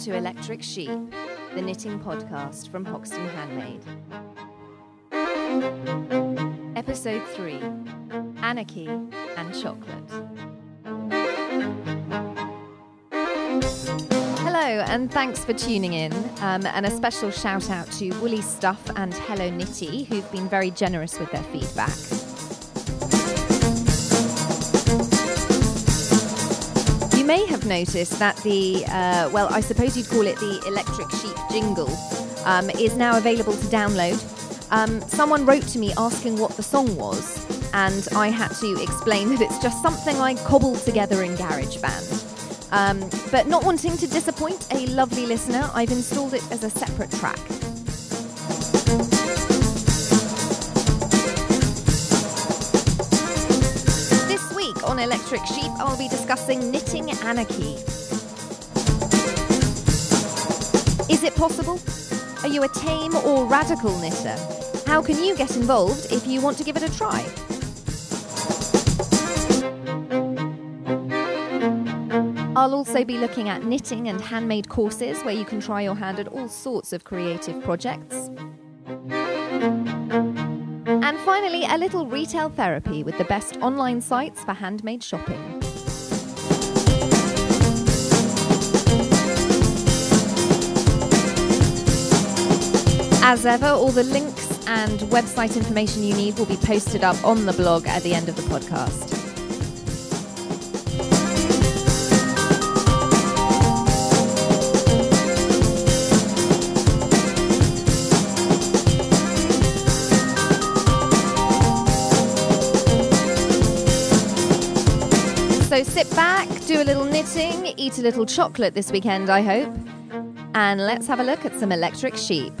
to Electric Sheep, the knitting podcast from Hoxton Handmade. Episode 3 Anarchy and Chocolate. Hello, and thanks for tuning in. Um, and a special shout out to Woolly Stuff and Hello Nitty, who've been very generous with their feedback. Have noticed that the, uh, well, I suppose you'd call it the Electric Sheep jingle, um, is now available to download. Um, someone wrote to me asking what the song was, and I had to explain that it's just something I cobbled together in GarageBand. Um, but not wanting to disappoint a lovely listener, I've installed it as a separate track. Electric Sheep, I'll be discussing knitting anarchy. Is it possible? Are you a tame or radical knitter? How can you get involved if you want to give it a try? I'll also be looking at knitting and handmade courses where you can try your hand at all sorts of creative projects. Finally, a little retail therapy with the best online sites for handmade shopping. As ever, all the links and website information you need will be posted up on the blog at the end of the podcast. So sit back, do a little knitting, eat a little chocolate this weekend, I hope. And let's have a look at some electric sheep.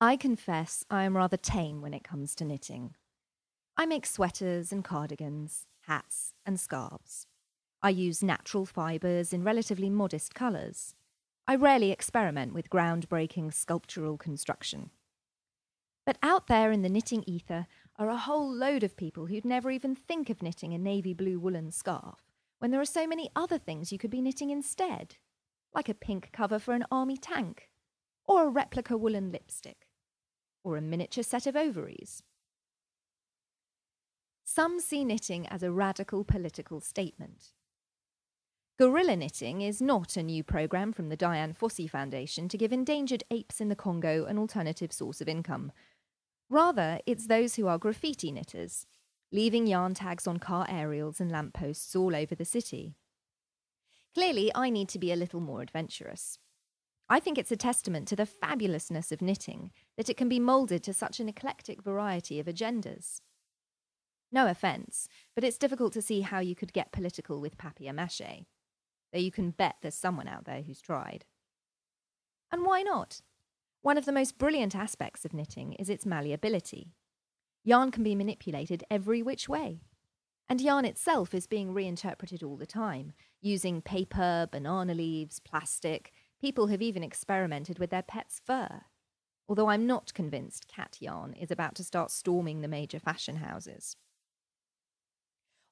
I confess I am rather tame when it comes to knitting. I make sweaters and cardigans, hats and scarves. I use natural fibres in relatively modest colours. I rarely experiment with groundbreaking sculptural construction. But out there in the knitting ether are a whole load of people who'd never even think of knitting a navy blue woolen scarf when there are so many other things you could be knitting instead, like a pink cover for an army tank, or a replica woolen lipstick, or a miniature set of ovaries. Some see knitting as a radical political statement. Guerrilla knitting is not a new program from the Dian Fossey Foundation to give endangered apes in the Congo an alternative source of income. Rather, it's those who are graffiti knitters, leaving yarn tags on car aerials and lampposts all over the city. Clearly, I need to be a little more adventurous. I think it's a testament to the fabulousness of knitting that it can be moulded to such an eclectic variety of agendas. No offence, but it's difficult to see how you could get political with papier mache though you can bet there's someone out there who's tried. And why not? One of the most brilliant aspects of knitting is its malleability. Yarn can be manipulated every which way. And yarn itself is being reinterpreted all the time, using paper, banana leaves, plastic. People have even experimented with their pets' fur. Although I'm not convinced cat yarn is about to start storming the major fashion houses.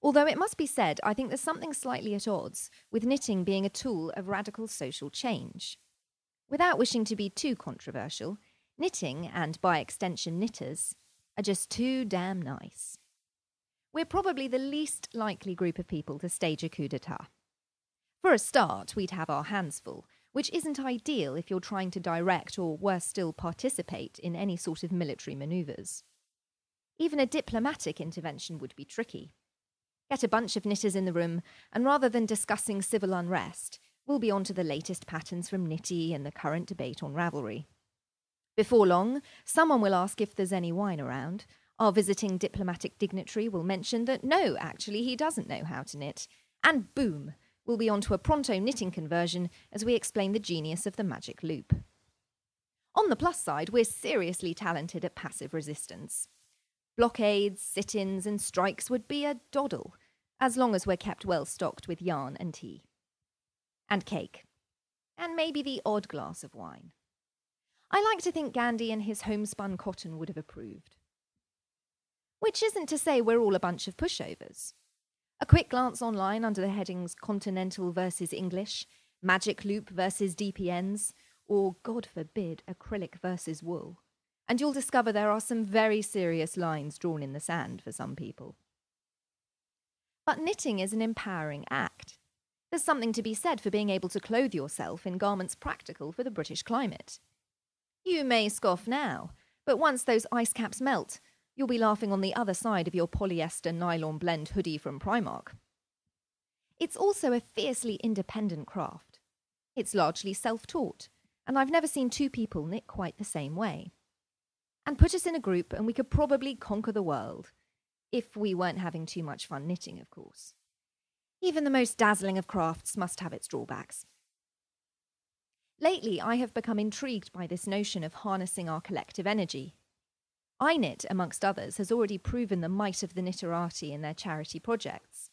Although it must be said, I think there's something slightly at odds with knitting being a tool of radical social change. Without wishing to be too controversial, knitting, and by extension knitters, are just too damn nice. We're probably the least likely group of people to stage a coup d'etat. For a start, we'd have our hands full, which isn't ideal if you're trying to direct or, worse still, participate in any sort of military manoeuvres. Even a diplomatic intervention would be tricky. Get a bunch of knitters in the room, and rather than discussing civil unrest, we'll be on to the latest patterns from Knitty and the current debate on Ravelry. Before long, someone will ask if there's any wine around. Our visiting diplomatic dignitary will mention that no, actually, he doesn't know how to knit. And boom, we'll be on to a pronto knitting conversion as we explain the genius of the magic loop. On the plus side, we're seriously talented at passive resistance. Blockades, sit ins, and strikes would be a doddle, as long as we're kept well stocked with yarn and tea. And cake. And maybe the odd glass of wine. I like to think Gandhi and his homespun cotton would have approved. Which isn't to say we're all a bunch of pushovers. A quick glance online under the headings Continental versus English, Magic Loop versus DPNs, or, God forbid, acrylic versus wool, and you'll discover there are some very serious lines drawn in the sand for some people. But knitting is an empowering act. There's something to be said for being able to clothe yourself in garments practical for the British climate. You may scoff now, but once those ice caps melt, you'll be laughing on the other side of your polyester nylon blend hoodie from Primark. It's also a fiercely independent craft. It's largely self taught, and I've never seen two people knit quite the same way. And put us in a group, and we could probably conquer the world. If we weren't having too much fun knitting, of course. Even the most dazzling of crafts must have its drawbacks. Lately, I have become intrigued by this notion of harnessing our collective energy. iKnit, amongst others, has already proven the might of the Knitterati in their charity projects.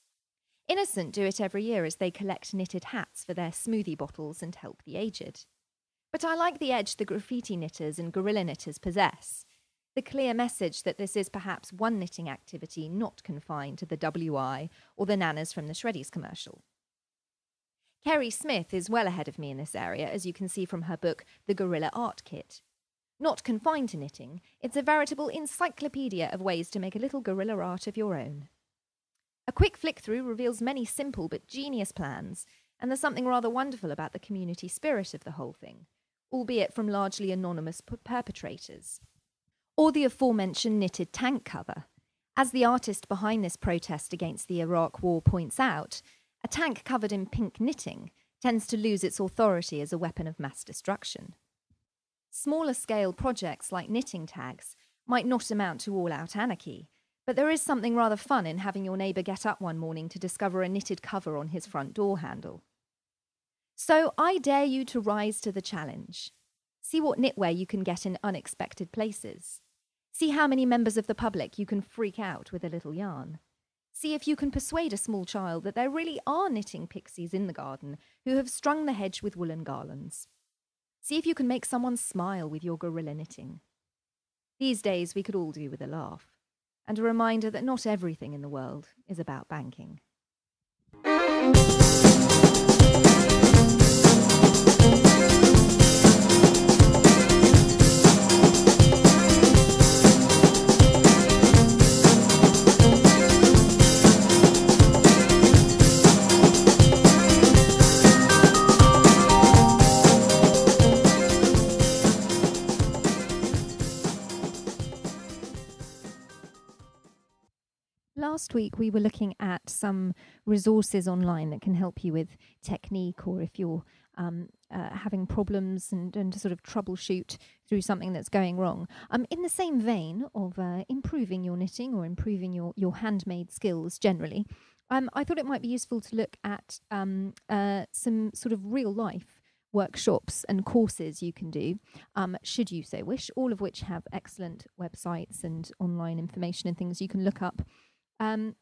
Innocent do it every year as they collect knitted hats for their smoothie bottles and help the aged. But I like the edge the graffiti knitters and guerrilla knitters possess the clear message that this is perhaps one knitting activity not confined to the WI or the nanas from the Shreddies commercial. Keri Smith is well ahead of me in this area, as you can see from her book, The Guerrilla Art Kit. Not confined to knitting, it's a veritable encyclopedia of ways to make a little guerrilla art of your own. A quick flick through reveals many simple but genius plans, and there's something rather wonderful about the community spirit of the whole thing, albeit from largely anonymous perpetrators or the aforementioned knitted tank cover. As the artist behind this protest against the Iraq War points out, a tank covered in pink knitting tends to lose its authority as a weapon of mass destruction. Smaller scale projects like knitting tags might not amount to all out anarchy, but there is something rather fun in having your neighbour get up one morning to discover a knitted cover on his front door handle. So I dare you to rise to the challenge. See what knitwear you can get in unexpected places. See how many members of the public you can freak out with a little yarn. See if you can persuade a small child that there really are knitting pixies in the garden who have strung the hedge with woolen garlands. See if you can make someone smile with your guerrilla knitting. These days, we could all do with a laugh, and a reminder that not everything in the world is about banking. Last week we were looking at some resources online that can help you with technique or if you're um, uh, having problems and, and sort of troubleshoot through something that's going wrong. Um, in the same vein of uh, improving your knitting or improving your, your handmade skills generally, um, I thought it might be useful to look at um, uh, some sort of real life workshops and courses you can do, um, should you so wish, all of which have excellent websites and online information and things you can look up um,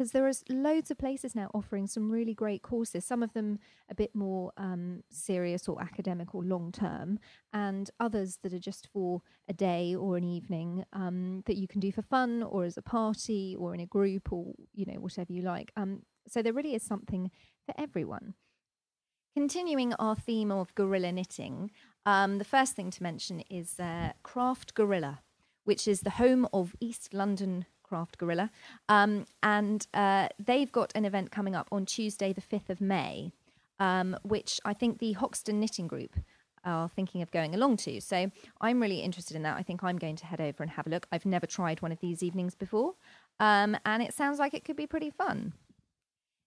because there is loads of places now offering some really great courses some of them a bit more um, serious or academic or long term and others that are just for a day or an evening um, that you can do for fun or as a party or in a group or you know whatever you like. Um, so there really is something for everyone. Continuing our theme of guerrilla knitting um, the first thing to mention is uh, craft guerrilla which is the home of east london Craft Guerrilla. Um, and uh, they've got an event coming up on Tuesday, the 5th of May, um, which I think the Hoxton Knitting Group are thinking of going along to. So I'm really interested in that. I think I'm going to head over and have a look. I've never tried one of these evenings before, um, and it sounds like it could be pretty fun.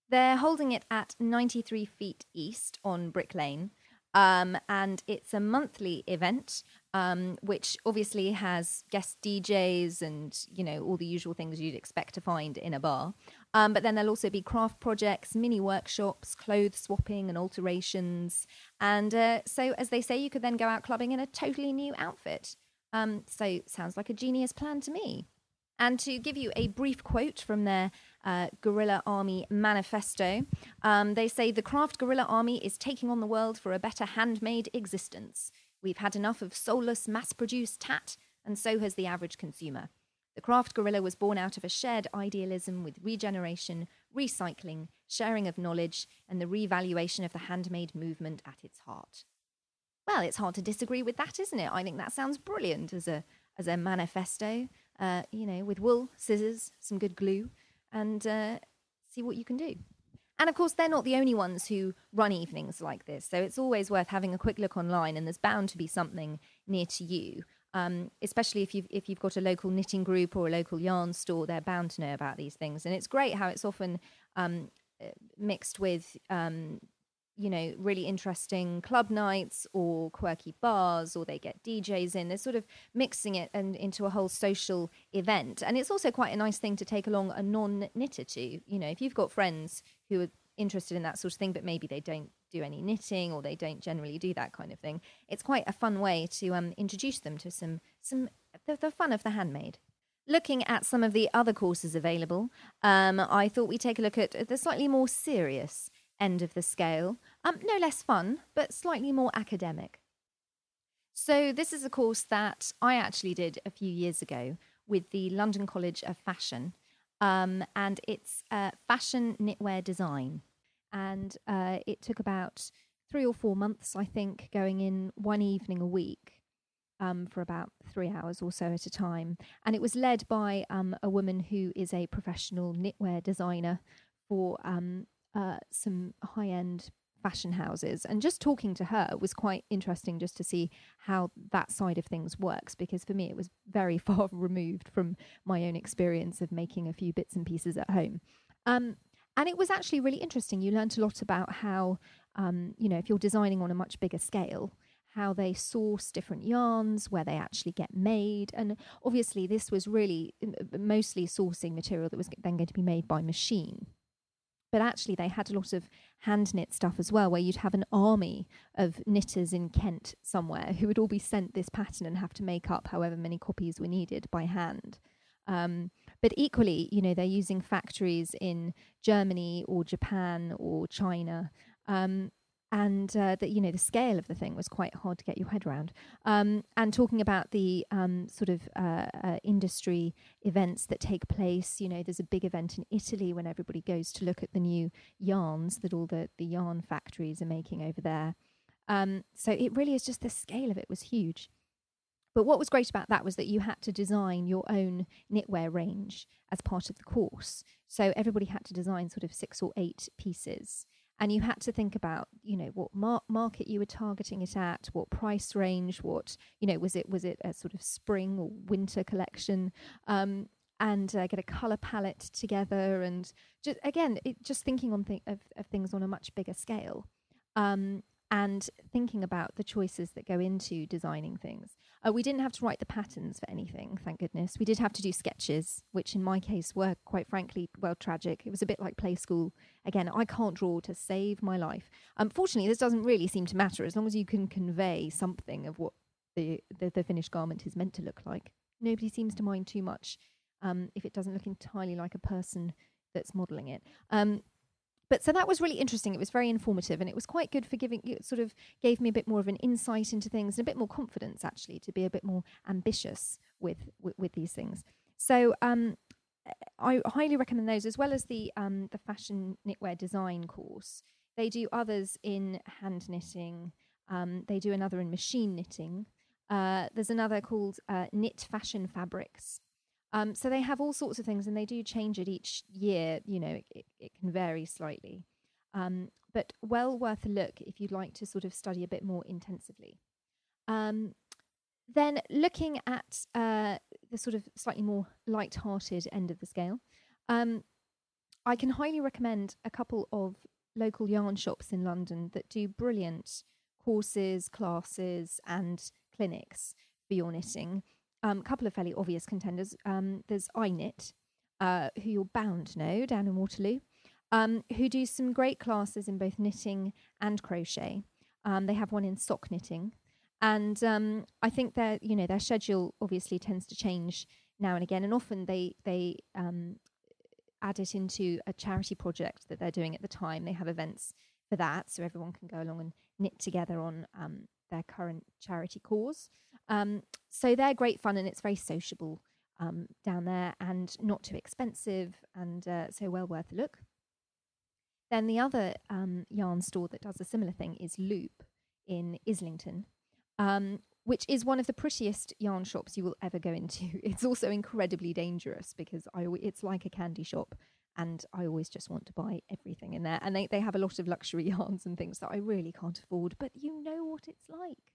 They're holding it at 93 Feet East on Brick Lane. Um, and it's a monthly event, um, which obviously has guest DJs and you know all the usual things you'd expect to find in a bar. Um, but then there'll also be craft projects, mini workshops, clothes swapping and alterations. And uh, so, as they say, you could then go out clubbing in a totally new outfit. Um, so, sounds like a genius plan to me. And to give you a brief quote from their uh, Guerrilla Army Manifesto. Um, they say the craft guerrilla army is taking on the world for a better handmade existence. We've had enough of soulless, mass produced tat, and so has the average consumer. The craft Guerrilla was born out of a shared idealism with regeneration, recycling, sharing of knowledge, and the revaluation of the handmade movement at its heart. Well, it's hard to disagree with that, isn't it? I think that sounds brilliant as a as a manifesto. Uh, you know, with wool, scissors, some good glue, and uh, see what you can do. And of course, they're not the only ones who run evenings like this. So it's always worth having a quick look online, and there's bound to be something near to you. Um, especially if you've if you've got a local knitting group or a local yarn store, they're bound to know about these things. And it's great how it's often um, mixed with um, you know, really interesting club nights or quirky bars, or they get DJs in. They're sort of mixing it and into a whole social event. And it's also quite a nice thing to take along a non knitter to. You know, if you've got friends who are interested in that sort of thing, but maybe they don't do any knitting or they don't generally do that kind of thing, it's quite a fun way to um, introduce them to some some the, the fun of the handmade. Looking at some of the other courses available, um, I thought we'd take a look at the slightly more serious end of the scale. Um, no less fun, but slightly more academic. So, this is a course that I actually did a few years ago with the London College of Fashion, um, and it's uh, fashion knitwear design. And uh, it took about three or four months, I think, going in one evening a week. Um, for about three hours or so at a time. And it was led by um, a woman who is a professional knitwear designer for um, uh, some high end fashion houses. And just talking to her was quite interesting just to see how that side of things works, because for me, it was very far removed from my own experience of making a few bits and pieces at home. Um, and it was actually really interesting. You learned a lot about how, um, you know, if you're designing on a much bigger scale, how they source different yarns, where they actually get made. And obviously, this was really mostly sourcing material that was then going to be made by machine but actually they had a lot of hand knit stuff as well where you'd have an army of knitters in Kent somewhere who would all be sent this pattern and have to make up however many copies were needed by hand. Um, but equally you know they're using factories in Germany or Japan or China. Um, and uh, that you know the scale of the thing was quite hard to get your head around. Um, and talking about the um, sort of uh, uh, industry events that take place, you know, there's a big event in Italy when everybody goes to look at the new yarns that all the the yarn factories are making over there. Um, so it really is just the scale of it was huge. But what was great about that was that you had to design your own knitwear range as part of the course. So everybody had to design sort of six or eight pieces and you had to think about you know what mar- market you were targeting it at what price range what you know was it was it a sort of spring or winter collection? Um, and uh, get a color palette together and just again it, just thinking on th- of, of things on a much bigger scale. Um, and thinking about the choices that go into designing things. Uh, we didn't have to write the patterns for anything, thank goodness. We did have to do sketches, which in my case were quite frankly, well, tragic. It was a bit like play school. Again, I can't draw to save my life. Unfortunately, this doesn't really seem to matter as long as you can convey something of what the, the, the finished garment is meant to look like. Nobody seems to mind too much um, if it doesn't look entirely like a person that's modelling it. Um, but so that was really interesting. It was very informative, and it was quite good for giving. It sort of gave me a bit more of an insight into things and a bit more confidence, actually, to be a bit more ambitious with with, with these things. So um, I highly recommend those, as well as the um, the fashion knitwear design course. They do others in hand knitting. Um, they do another in machine knitting. Uh, there's another called uh, Knit Fashion Fabrics, um, so they have all sorts of things, and they do change it each year. You know, it, it, it can vary slightly, um, but well worth a look if you'd like to sort of study a bit more intensively. Um, then looking at uh, the sort of slightly more light-hearted end of the scale, um, I can highly recommend a couple of local yarn shops in London that do brilliant courses, classes, and clinics for your knitting a um, couple of fairly obvious contenders. Um, there's iKnit, uh, who you're bound to know down in Waterloo, um, who do some great classes in both knitting and crochet. Um, they have one in sock knitting, and um, I think their you know their schedule obviously tends to change now and again, and often they they um, add it into a charity project that they're doing at the time. They have events for that, so everyone can go along and knit together on their current charity cause. Um, so they're great fun and it's very sociable um, down there and not too expensive and uh, so well worth a look. Then the other um, yarn store that does a similar thing is Loop in Islington, um, which is one of the prettiest yarn shops you will ever go into. It's also incredibly dangerous because I, it's like a candy shop and I always just want to buy everything in there. And they, they have a lot of luxury yarns and things that I really can't afford, but you know what it's like.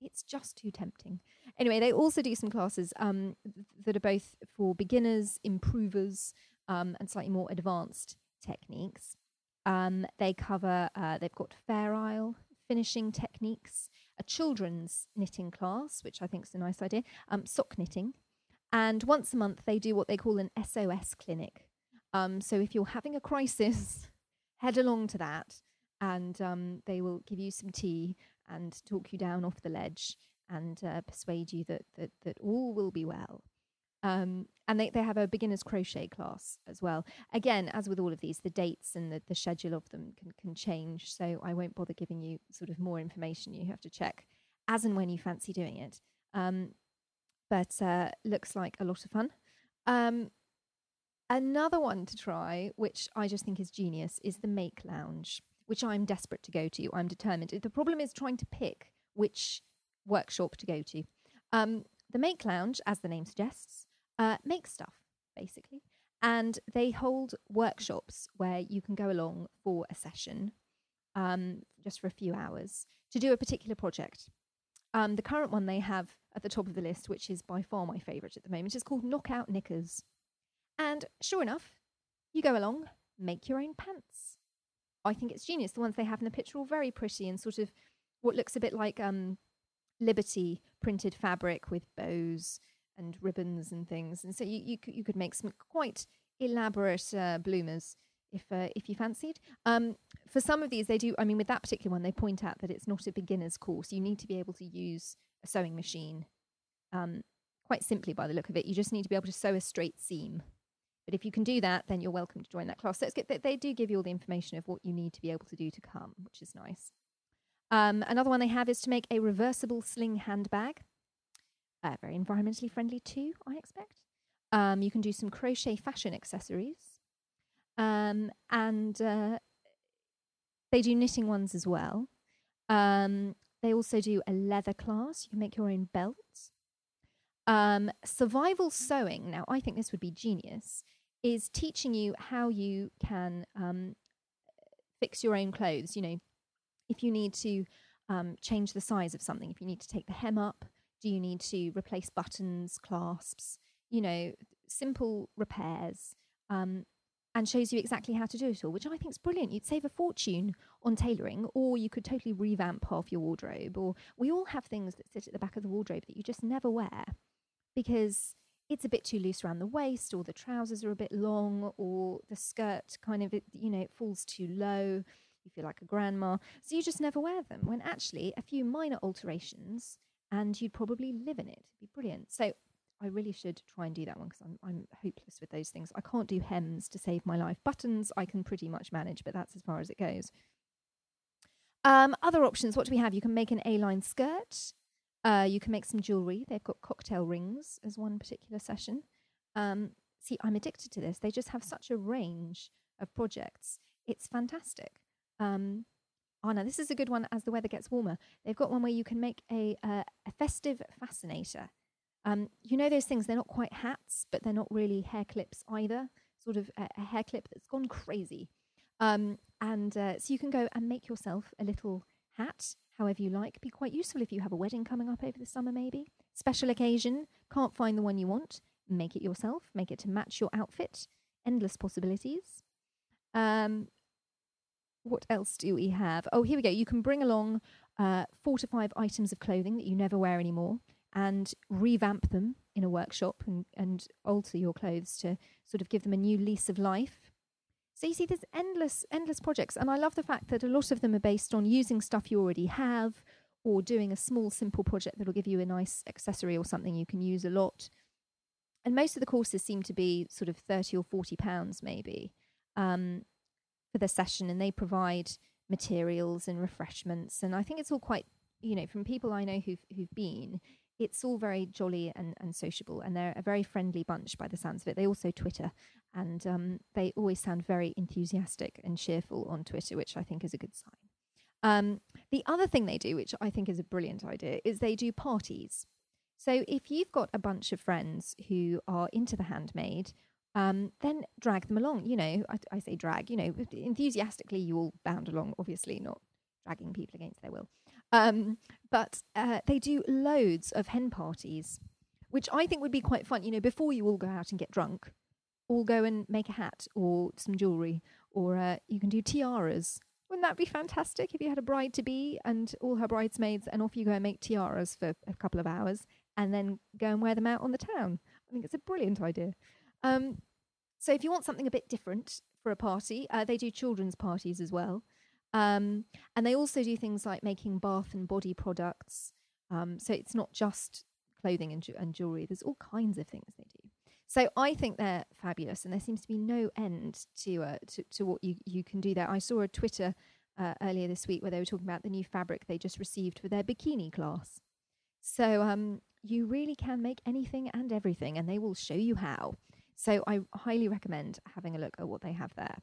It's just too tempting. Anyway, they also do some classes um, that are both for beginners, improvers, um, and slightly more advanced techniques. Um, they cover, uh, they've got Fair Isle, finishing techniques, a children's knitting class, which I think is a nice idea, um, sock knitting. And once a month, they do what they call an SOS clinic. Um, so if you're having a crisis, head along to that and um, they will give you some tea and talk you down off the ledge and uh, persuade you that, that, that all will be well. Um, and they, they have a beginner's crochet class as well. Again, as with all of these, the dates and the, the schedule of them can, can change. So I won't bother giving you sort of more information. You have to check as and when you fancy doing it. Um, but uh, looks like a lot of fun. Um, another one to try, which I just think is genius, is the Make Lounge, which I'm desperate to go to. I'm determined. The problem is trying to pick which workshop to go to. Um, the Make Lounge, as the name suggests, uh, make stuff, basically. And they hold workshops where you can go along for a session, um, just for a few hours, to do a particular project. Um, the current one they have at the top of the list, which is by far my favourite at the moment, is called Knockout Knickers. And sure enough, you go along, make your own pants. I think it's genius. The ones they have in the picture are all very pretty and sort of what looks a bit like um, Liberty printed fabric with bows and ribbons and things. And so you you could, you could make some quite elaborate uh, bloomers if uh, if you fancied. Um, for some of these, they do. I mean, with that particular one, they point out that it's not a beginner's course. You need to be able to use a sewing machine. Um, quite simply, by the look of it, you just need to be able to sew a straight seam. But if you can do that, then you're welcome to join that class. So it's good that they do give you all the information of what you need to be able to do to come, which is nice. Um, another one they have is to make a reversible sling handbag. Uh, very environmentally friendly too, I expect. Um, you can do some crochet fashion accessories. Um, and uh, they do knitting ones as well. Um, they also do a leather class. You can make your own belts. Um, survival sewing, now I think this would be genius, is teaching you how you can um, fix your own clothes. You know, if you need to um, change the size of something, if you need to take the hem up, do you need to replace buttons, clasps, you know, simple repairs, um, and shows you exactly how to do it all, which I think is brilliant. You'd save a fortune on tailoring, or you could totally revamp half your wardrobe. Or we all have things that sit at the back of the wardrobe that you just never wear because it's a bit too loose around the waist, or the trousers are a bit long, or the skirt kind of, you know, it falls too low. You feel like a grandma. So you just never wear them. When actually, a few minor alterations and you'd probably live in it. It'd be brilliant. So I really should try and do that one because I'm, I'm hopeless with those things. I can't do hems to save my life. Buttons I can pretty much manage, but that's as far as it goes. Um, other options, what do we have? You can make an A-line skirt. Uh, you can make some jewelry. They've got cocktail rings as one particular session. Um, see, I'm addicted to this. They just have such a range of projects. It's fantastic. Um, this is a good one as the weather gets warmer. They've got one where you can make a, uh, a festive fascinator. Um, you know those things, they're not quite hats, but they're not really hair clips either. Sort of a, a hair clip that's gone crazy. Um, and uh, so you can go and make yourself a little hat, however you like. Be quite useful if you have a wedding coming up over the summer, maybe. Special occasion, can't find the one you want, make it yourself, make it to match your outfit. Endless possibilities. Um, what else do we have? Oh, here we go. You can bring along uh, four to five items of clothing that you never wear anymore and revamp them in a workshop and, and alter your clothes to sort of give them a new lease of life. So you see, there's endless, endless projects. And I love the fact that a lot of them are based on using stuff you already have or doing a small, simple project that'll give you a nice accessory or something you can use a lot. And most of the courses seem to be sort of 30 or 40 pounds, maybe. Um, for the session and they provide materials and refreshments and I think it's all quite you know from people I know who've who've been it's all very jolly and, and sociable, and they're a very friendly bunch by the sounds of it. They also Twitter, and um, they always sound very enthusiastic and cheerful on Twitter, which I think is a good sign. Um, the other thing they do, which I think is a brilliant idea, is they do parties. So if you've got a bunch of friends who are into the handmade, um, then drag them along. You know, I, I, say drag, you know, enthusiastically, you all bound along, obviously, not dragging people against their will. Um, but uh, they do loads of hen parties, which I think would be quite fun. You know, before you all go out and get drunk, all go and make a hat or some jewelry, or uh, you can do tiaras. Wouldn't that be fantastic if you had a bride to be and all her bridesmaids, and off you go and make tiaras for a couple of hours, and then go and wear them out on the town? I think it's a brilliant idea. Um, so if you want something a bit different for a party, uh, they do children's parties as well. Um, and they also do things like making bath and body products. Um, so it's not just clothing and, ju- and jewelry, there's all kinds of things they do. So I think they're fabulous, and there seems to be no end to uh, to, to what you, you can do there. I saw a Twitter uh, earlier this week where they were talking about the new fabric they just received for their bikini class. So um, you really can make anything and everything, and they will show you how. So I highly recommend having a look at what they have there.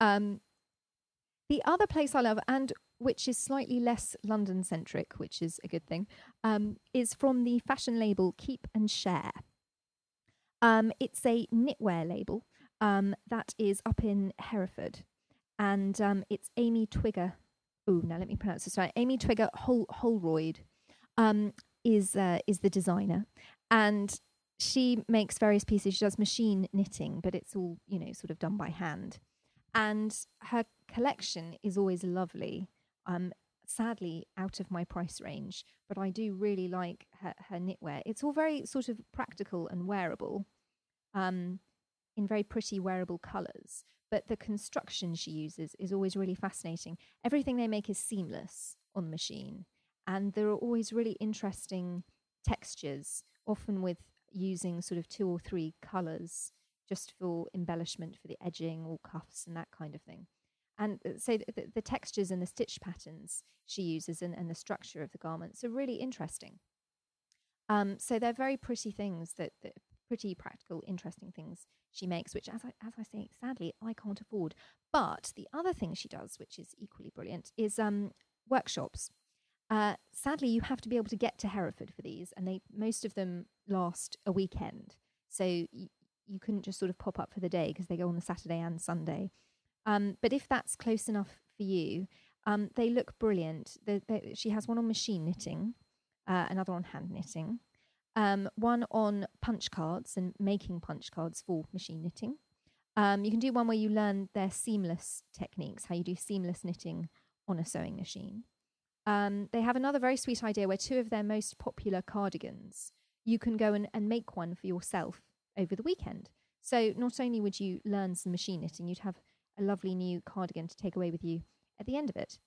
Um, the other place I love, and which is slightly less London centric, which is a good thing, um, is from the fashion label Keep and Share. Um, it's a knitwear label um, that is up in Hereford, and um, it's Amy Twigger. Oh, now let me pronounce this right. Amy Twigger Hol- Holroyd um, is uh, is the designer, and she makes various pieces. She does machine knitting, but it's all you know, sort of done by hand. And her collection is always lovely. Um, sadly, out of my price range, but I do really like her, her knitwear. It's all very sort of practical and wearable, um, in very pretty wearable colours. But the construction she uses is always really fascinating. Everything they make is seamless on the machine, and there are always really interesting textures, often with using sort of two or three colours just for embellishment for the edging or cuffs and that kind of thing. And uh, so the, the textures and the stitch patterns she uses and, and the structure of the garments are really interesting. Um, so they're very pretty things that, that pretty practical, interesting things she makes, which, as I, as I say, sadly, I can't afford. But the other thing she does, which is equally brilliant, is um, workshops. Uh, sadly, you have to be able to get to Hereford for these, and they most of them last a weekend. So y- you couldn't just sort of pop up for the day because they go on the Saturday and Sunday. Um, but if that's close enough for you, um, they look brilliant. They, she has one on machine knitting, uh, another on hand knitting, um, one on punch cards and making punch cards for machine knitting. Um, you can do one where you learn their seamless techniques, how you do seamless knitting on a sewing machine. Um, they have another very sweet idea where two of their most popular cardigans, you can go and, and make one for yourself over the weekend. So not only would you learn some machine knitting, you'd have a lovely new cardigan to take away with you at the end of it.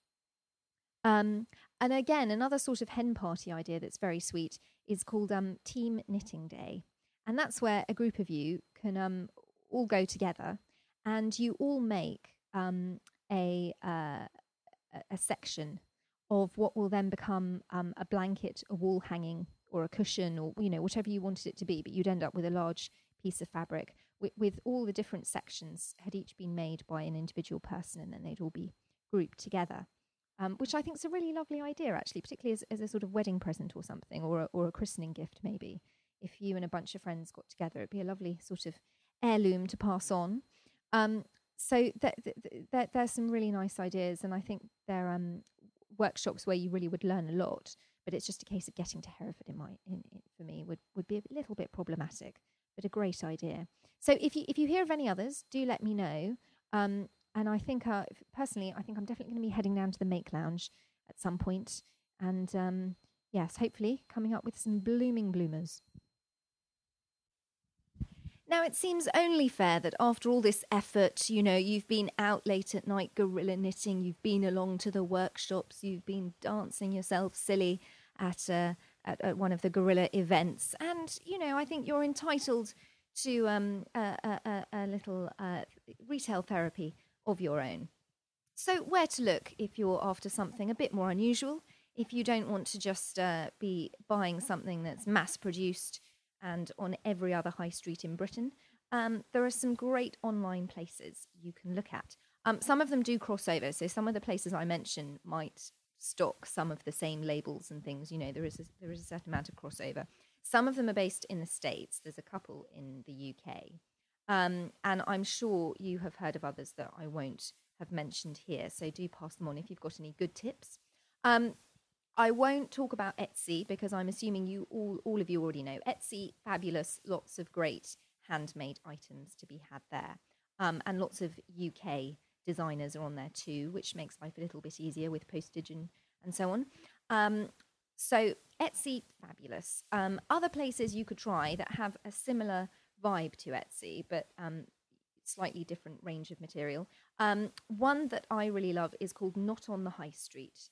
Um, and again, another sort of hen party idea that's very sweet is called um, Team Knitting Day. And that's where a group of you can um, all go together and you all make um, a, uh, a section of what will then become um, a blanket, a wall hanging, or a cushion, or you know whatever you wanted it to be. But you'd end up with a large piece of fabric with, with all the different sections had each been made by an individual person and then they'd all be grouped together. Um, which I think is a really lovely idea, actually, particularly as, as a sort of wedding present or something, or a, or a christening gift, maybe. If you and a bunch of friends got together, it'd be a lovely sort of heirloom to pass on. Um, so th- th- th- there's some really nice ideas, and I think they're um, workshops where you really would learn a lot. But it's just a case of getting to Hereford. In my, in, in, for me, would would be a little bit problematic but a great idea. So if you if you hear of any others, do let me know. Um, and I think uh, personally, I think I'm definitely going to be heading down to the Make Lounge at some point, and um, yes, hopefully coming up with some blooming bloomers. Now, it seems only fair that after all this effort, you know, you've been out late at night guerrilla knitting, you've been along to the workshops, you've been dancing yourself silly at uh, at, at one of the guerrilla events. And, you know, I think you're entitled to um, a, a, a, little uh, retail therapy of your own. So, where to look if you're after something a bit more unusual? if you don't want to just uh, be buying something that's mass produced and on every other high street in Britain, um, there are some great online places you can look at. Um, some of them do cross over. So some of the places I mentioned might stock some of the same labels and things. You know, there is a, there is a certain amount of crossover. Some of them are based in the States. There's a couple in the UK. Um, and I'm sure you have heard of others that I won't have mentioned here. So do pass them on if you've got any good tips. Um, I won't talk about Etsy because I'm assuming you all, all of you already know Etsy. Fabulous, lots of great handmade items to be had there, um, and lots of UK designers are on there too, which makes life a little bit easier with postage and and so on. Um, so Etsy, fabulous. Um, other places you could try that have a similar vibe to Etsy, but um, slightly different range of material. Um, one that I really love is called Not on the High Street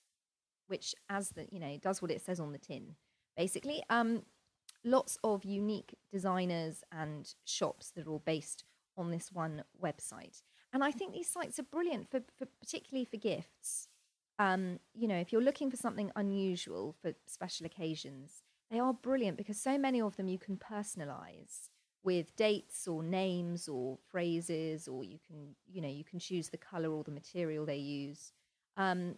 which as the you know does what it says on the tin basically um lots of unique designers and shops that are all based on this one website and i think these sites are brilliant for, for particularly for gifts um, you know if you're looking for something unusual for special occasions they are brilliant because so many of them you can personalize with dates or names or phrases or you can you know you can choose the color or the material they use um,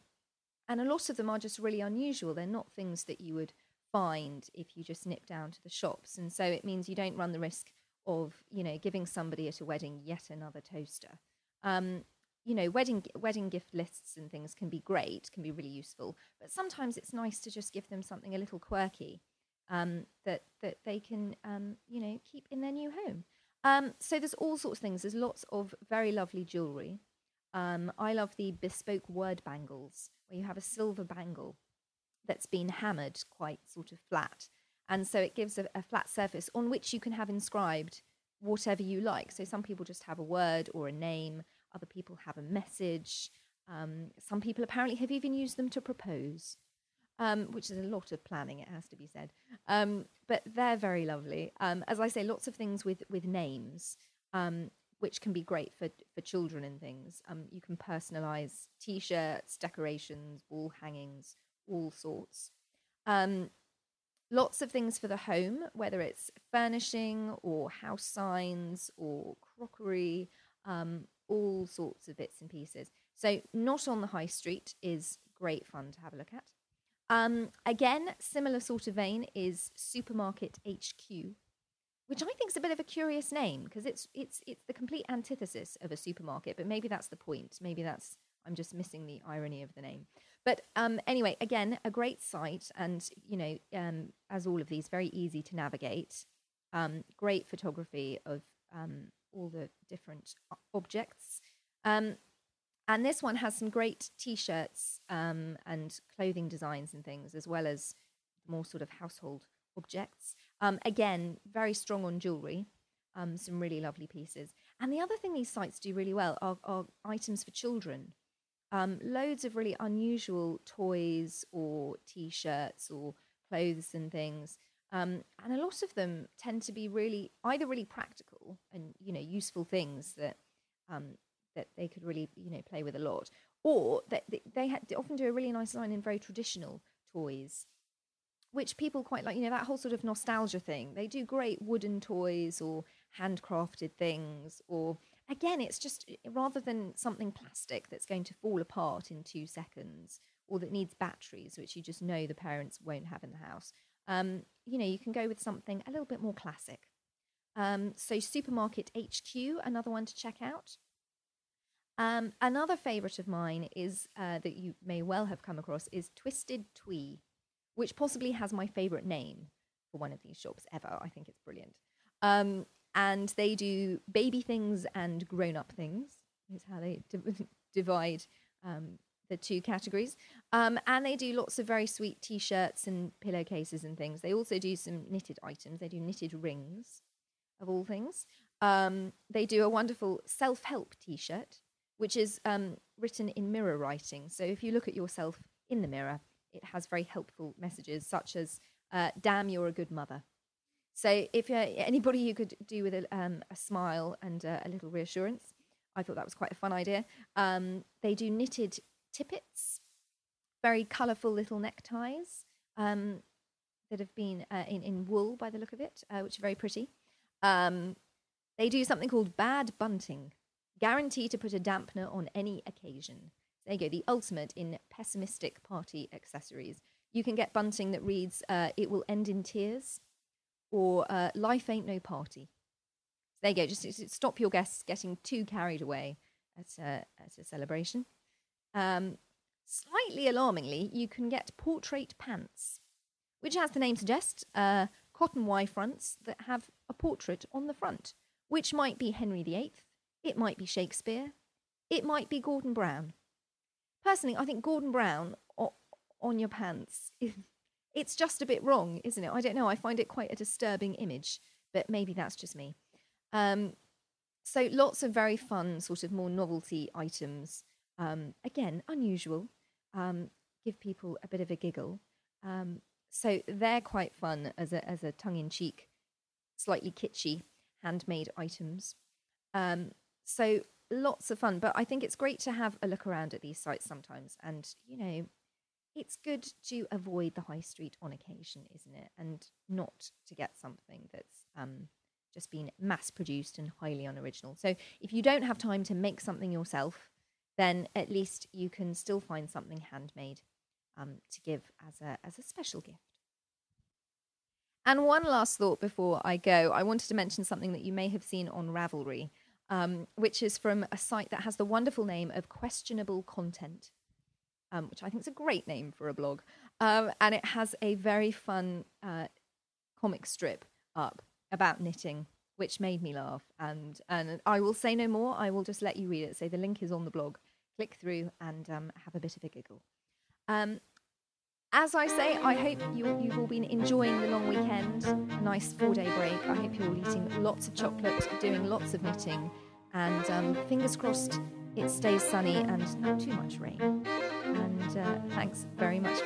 and a lot of them are just really unusual. They're not things that you would find if you just nip down to the shops. And so it means you don't run the risk of, you know, giving somebody at a wedding yet another toaster. Um, you know, wedding wedding gift lists and things can be great, can be really useful, but sometimes it's nice to just give them something a little quirky um, that that they can, um, you know, keep in their new home. Um, so there's all sorts of things. There's lots of very lovely jewelry. Um, I love the bespoke word bangles, where you have a silver bangle that's been hammered quite sort of flat. And so it gives a, a, flat surface on which you can have inscribed whatever you like. So some people just have a word or a name, other people have a message. Um, some people apparently have even used them to propose, um, which is a lot of planning, it has to be said. Um, but they're very lovely. Um, as I say, lots of things with, with names. Um, which can be great for for children and things. Um, you can personalize T-shirts, decorations, wall hangings, all sorts. Lots of things for the home, whether it's furnishing or house signs or crockery, um, all sorts of bits and pieces. So, not on the high street is great fun to have a look at. Um, again, similar sort of vein is Supermarket HQ, which I think is a bit of a curious name because it's it's it's the complete antithesis of a supermarket. But maybe that's the point. Maybe that's I'm just missing the irony of the name. But um, anyway, again, a great site, and you know, um, as all of these, very easy to navigate. Um, great photography of um, all the different objects. Um, and this one has some great T-shirts um, and clothing designs and things, as well as more sort of household objects. Um, again, very strong on jewelry, um, some really lovely pieces. And the other thing these sites do really well are, are items for children. Um, loads of really unusual toys or t shirts or clothes and things. Um, and a lot of them tend to be really either really practical and you know useful things that um, that they could really you know play with a lot, or that they, they, they often do a really nice line in very traditional toys which people quite like, you know, that whole sort of nostalgia thing. They do great wooden toys or handcrafted things, or again, it's just rather than something plastic that's going to fall apart in two seconds or that needs batteries, which you just know the parents won't have in the house. Um, you know, you can go with something a little bit more classic. Um, so, Supermarket HQ, another one to check out. Um, another favourite of mine is uh, that you may well have come across is Twisted Twee which possibly has my favorite name for one of these shops ever. I think it's brilliant. Um, and they do baby things and grown up things, is how they divide um, the two categories. Um, and they do lots of very sweet t shirts and pillowcases and things. They also do some knitted items, they do knitted rings, of all things. Um, they do a wonderful self help t shirt, which is um, written in mirror writing. So if you look at yourself in the mirror, it has very helpful messages such as uh, "Damn, you're a good mother." So, if uh, anybody you could do with a, um, a smile and uh, a little reassurance, I thought that was quite a fun idea. Um, they do knitted tippets, very colourful little neckties um, that have been uh, in, in wool by the look of it, uh, which are very pretty. Um, they do something called bad bunting, guarantee to put a dampener on any occasion. There you go, the ultimate in pessimistic party accessories. You can get bunting that reads, uh, It will end in tears, or uh, Life ain't no party. There you go, just, just stop your guests getting too carried away at a, at a celebration. Um, slightly alarmingly, you can get portrait pants, which, as the name suggests, uh, cotton Y fronts that have a portrait on the front, which might be Henry VIII, it might be Shakespeare, it might be Gordon Brown. Personally, I think Gordon Brown on your pants, it's just a bit wrong, isn't it? I don't know. I find it quite a disturbing image, but maybe that's just me. Um, so lots of very fun, sort of more novelty items. Um, again, unusual. Um, give people a bit of a giggle. Um, so they're quite fun as a as a tongue in cheek, slightly kitschy handmade items. Um, so lots of fun, but I think it's great to have a look around at these sites sometimes, and you know, it's good to avoid the high street on occasion, isn't it? And not to get something that's um, just been mass produced and highly unoriginal. So if you don't have time to make something yourself, then at least you can still find something handmade um, to give as a, as a special gift. And one last thought before I go, I wanted to mention something that you may have seen on Ravelry, um, which is from a site that has the wonderful name of Questionable Content, um, which I think is a great name for a blog. Um, and it has a very fun uh, comic strip up about knitting, which made me laugh. And and I will say no more. I will just let you read it. So the link is on the blog. Click through and um, have a bit of a giggle. Um, as I say, I hope you, you've all been enjoying the long weekend, a nice four day break. I hope you're all eating lots of chocolate, doing lots of knitting, and um, fingers crossed it stays sunny and not too much rain. And uh, thanks very much